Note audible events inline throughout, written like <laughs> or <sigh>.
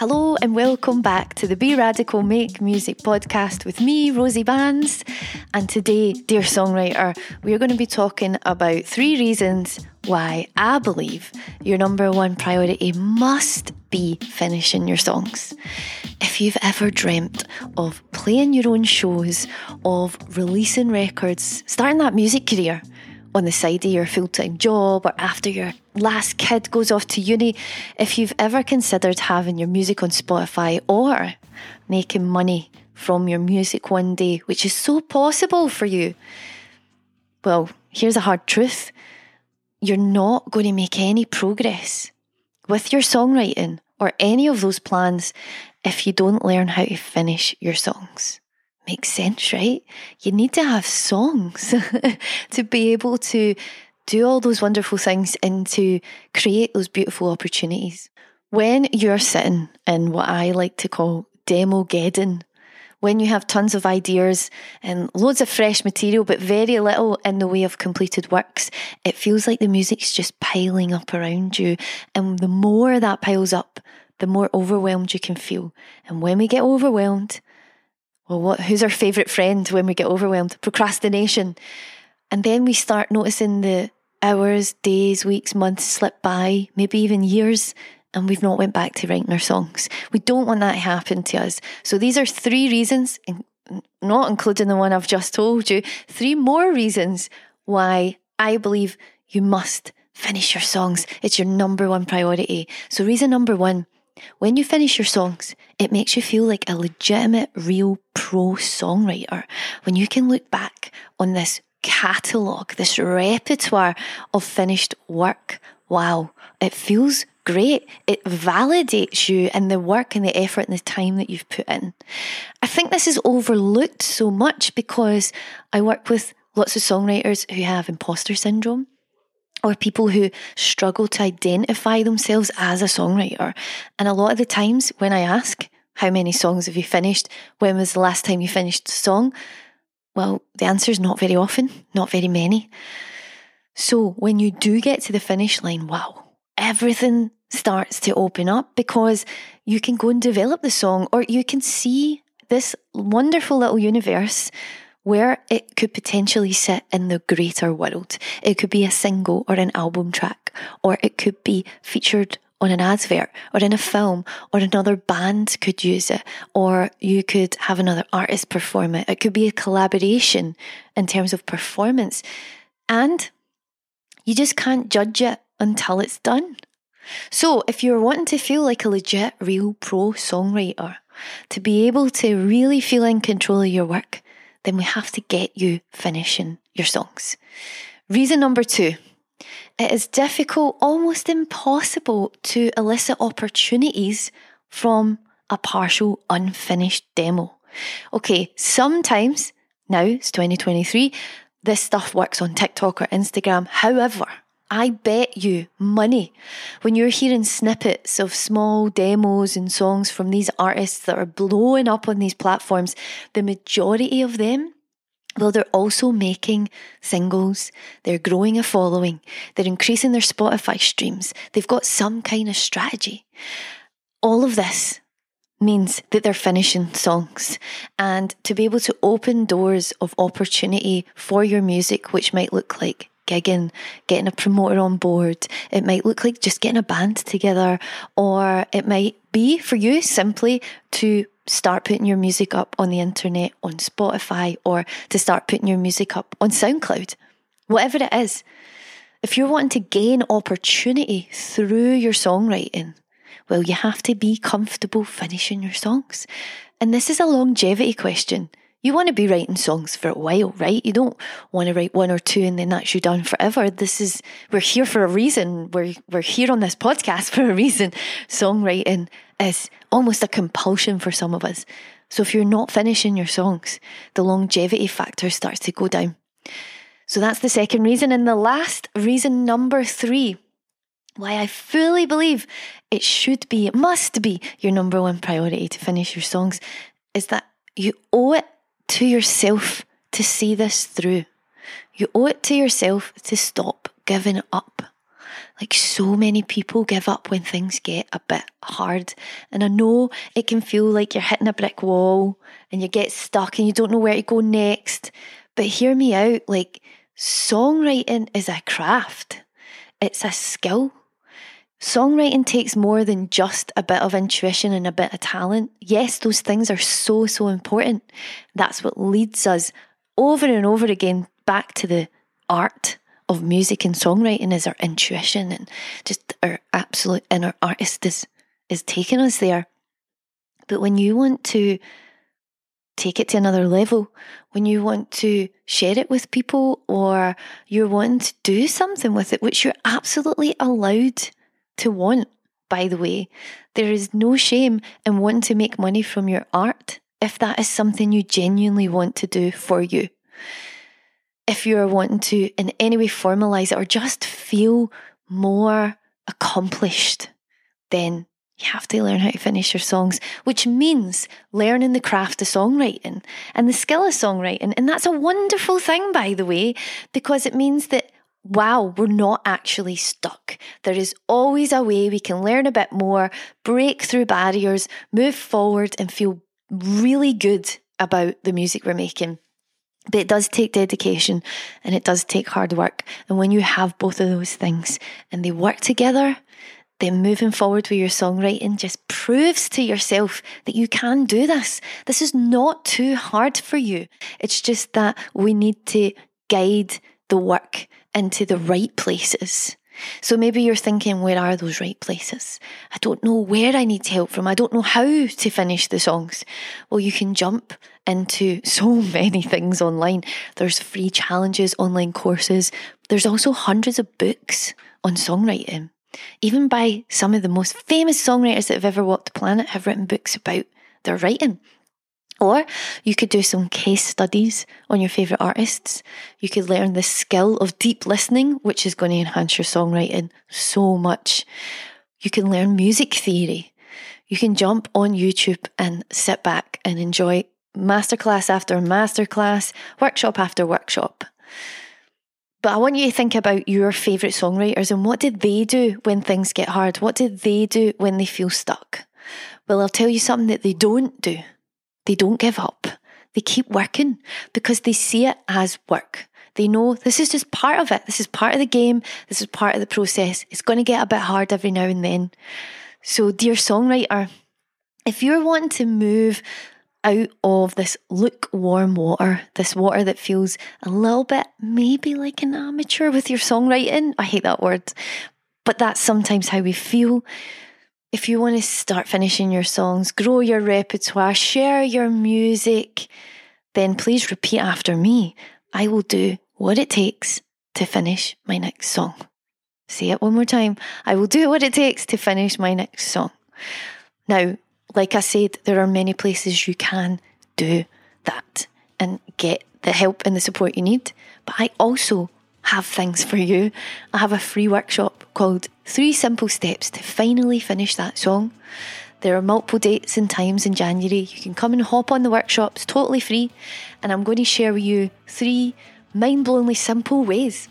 Hello and welcome back to the Be Radical Make Music podcast with me, Rosie Bans. And today, dear songwriter, we are going to be talking about three reasons why I believe your number one priority must be finishing your songs. If you've ever dreamt of playing your own shows, of releasing records, starting that music career, on the side of your full time job or after your last kid goes off to uni, if you've ever considered having your music on Spotify or making money from your music one day, which is so possible for you, well, here's a hard truth you're not going to make any progress with your songwriting or any of those plans if you don't learn how to finish your songs. Makes sense, right? You need to have songs <laughs> to be able to do all those wonderful things and to create those beautiful opportunities. When you're sitting in what I like to call demo geddon, when you have tons of ideas and loads of fresh material, but very little in the way of completed works, it feels like the music's just piling up around you. And the more that piles up, the more overwhelmed you can feel. And when we get overwhelmed, well, what, who's our favourite friend when we get overwhelmed? Procrastination. And then we start noticing the hours, days, weeks, months slip by, maybe even years, and we've not went back to writing our songs. We don't want that to happen to us. So these are three reasons, not including the one I've just told you, three more reasons why I believe you must finish your songs. It's your number one priority. So reason number one, when you finish your songs, it makes you feel like a legitimate, real pro songwriter. When you can look back on this catalogue, this repertoire of finished work, wow, it feels great. It validates you and the work and the effort and the time that you've put in. I think this is overlooked so much because I work with lots of songwriters who have imposter syndrome or people who struggle to identify themselves as a songwriter. And a lot of the times when I ask, how many songs have you finished? When was the last time you finished a song? Well, the answer is not very often, not very many. So when you do get to the finish line, wow, everything starts to open up because you can go and develop the song or you can see this wonderful little universe where it could potentially sit in the greater world. It could be a single or an album track, or it could be featured on an advert or in a film, or another band could use it, or you could have another artist perform it. It could be a collaboration in terms of performance. And you just can't judge it until it's done. So, if you're wanting to feel like a legit, real pro songwriter, to be able to really feel in control of your work, then we have to get you finishing your songs. Reason number two it is difficult, almost impossible, to elicit opportunities from a partial unfinished demo. Okay, sometimes, now it's 2023, this stuff works on TikTok or Instagram. However, I bet you money when you're hearing snippets of small demos and songs from these artists that are blowing up on these platforms, the majority of them, well, they're also making singles, they're growing a following, they're increasing their Spotify streams, they've got some kind of strategy. All of this means that they're finishing songs. And to be able to open doors of opportunity for your music, which might look like gigging, getting a promoter on board. It might look like just getting a band together, or it might be for you simply to start putting your music up on the internet on Spotify or to start putting your music up on SoundCloud. Whatever it is, if you're wanting to gain opportunity through your songwriting, well, you have to be comfortable finishing your songs. And this is a longevity question. You want to be writing songs for a while, right? You don't want to write one or two and then that's you done forever. This is, we're here for a reason. We're, we're here on this podcast <laughs> for a reason. Songwriting is almost a compulsion for some of us. So if you're not finishing your songs, the longevity factor starts to go down. So that's the second reason. And the last reason, number three, why I fully believe it should be, it must be your number one priority to finish your songs is that you owe it to yourself to see this through. You owe it to yourself to stop giving up. Like so many people give up when things get a bit hard. And I know it can feel like you're hitting a brick wall and you get stuck and you don't know where to go next. But hear me out like, songwriting is a craft, it's a skill. Songwriting takes more than just a bit of intuition and a bit of talent. Yes, those things are so, so important. That's what leads us over and over again back to the art of music and songwriting is our intuition and just our absolute inner artist is is taking us there. But when you want to take it to another level, when you want to share it with people or you're wanting to do something with it, which you're absolutely allowed to want, by the way, there is no shame in wanting to make money from your art if that is something you genuinely want to do for you if you're wanting to in any way formalize it or just feel more accomplished, then you have to learn how to finish your songs, which means learning the craft of songwriting and the skill of songwriting. And that's a wonderful thing, by the way, because it means that, wow, we're not actually stuck. There is always a way we can learn a bit more, break through barriers, move forward, and feel really good about the music we're making. But it does take dedication and it does take hard work. And when you have both of those things and they work together, then moving forward with your songwriting just proves to yourself that you can do this. This is not too hard for you. It's just that we need to guide the work into the right places. So maybe you're thinking, where are those right places? I don't know where I need help from. I don't know how to finish the songs. Well, you can jump into <laughs> so many things online. There's free challenges, online courses. There's also hundreds of books on songwriting. Even by some of the most famous songwriters that have ever walked the planet have written books about their writing. Or you could do some case studies on your favourite artists. You could learn the skill of deep listening, which is going to enhance your songwriting so much. You can learn music theory. You can jump on YouTube and sit back and enjoy masterclass after masterclass, workshop after workshop. But I want you to think about your favourite songwriters and what did they do when things get hard? What did they do when they feel stuck? Well, I'll tell you something that they don't do. They don't give up. They keep working because they see it as work. They know this is just part of it. This is part of the game. This is part of the process. It's going to get a bit hard every now and then. So, dear songwriter, if you're wanting to move out of this lukewarm water, this water that feels a little bit maybe like an amateur with your songwriting, I hate that word, but that's sometimes how we feel. If you want to start finishing your songs, grow your repertoire, share your music, then please repeat after me. I will do what it takes to finish my next song. Say it one more time. I will do what it takes to finish my next song. Now, like I said, there are many places you can do that and get the help and the support you need. But I also have things for you. I have a free workshop called Three Simple Steps to Finally Finish That Song. There are multiple dates and times in January. You can come and hop on the workshops totally free. And I'm going to share with you three mind blowingly simple ways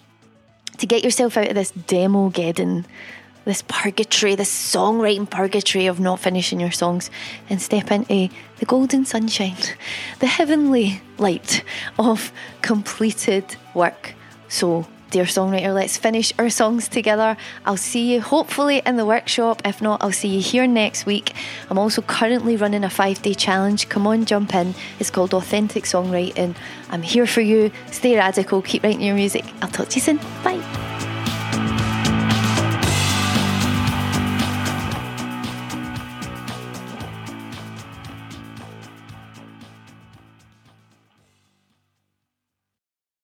to get yourself out of this demo geddon, this purgatory, this songwriting purgatory of not finishing your songs, and step into the golden sunshine, the heavenly light of completed work. So, dear songwriter, let's finish our songs together. I'll see you hopefully in the workshop. If not, I'll see you here next week. I'm also currently running a five day challenge. Come on, jump in. It's called Authentic Songwriting. I'm here for you. Stay radical, keep writing your music. I'll talk to you soon. Bye.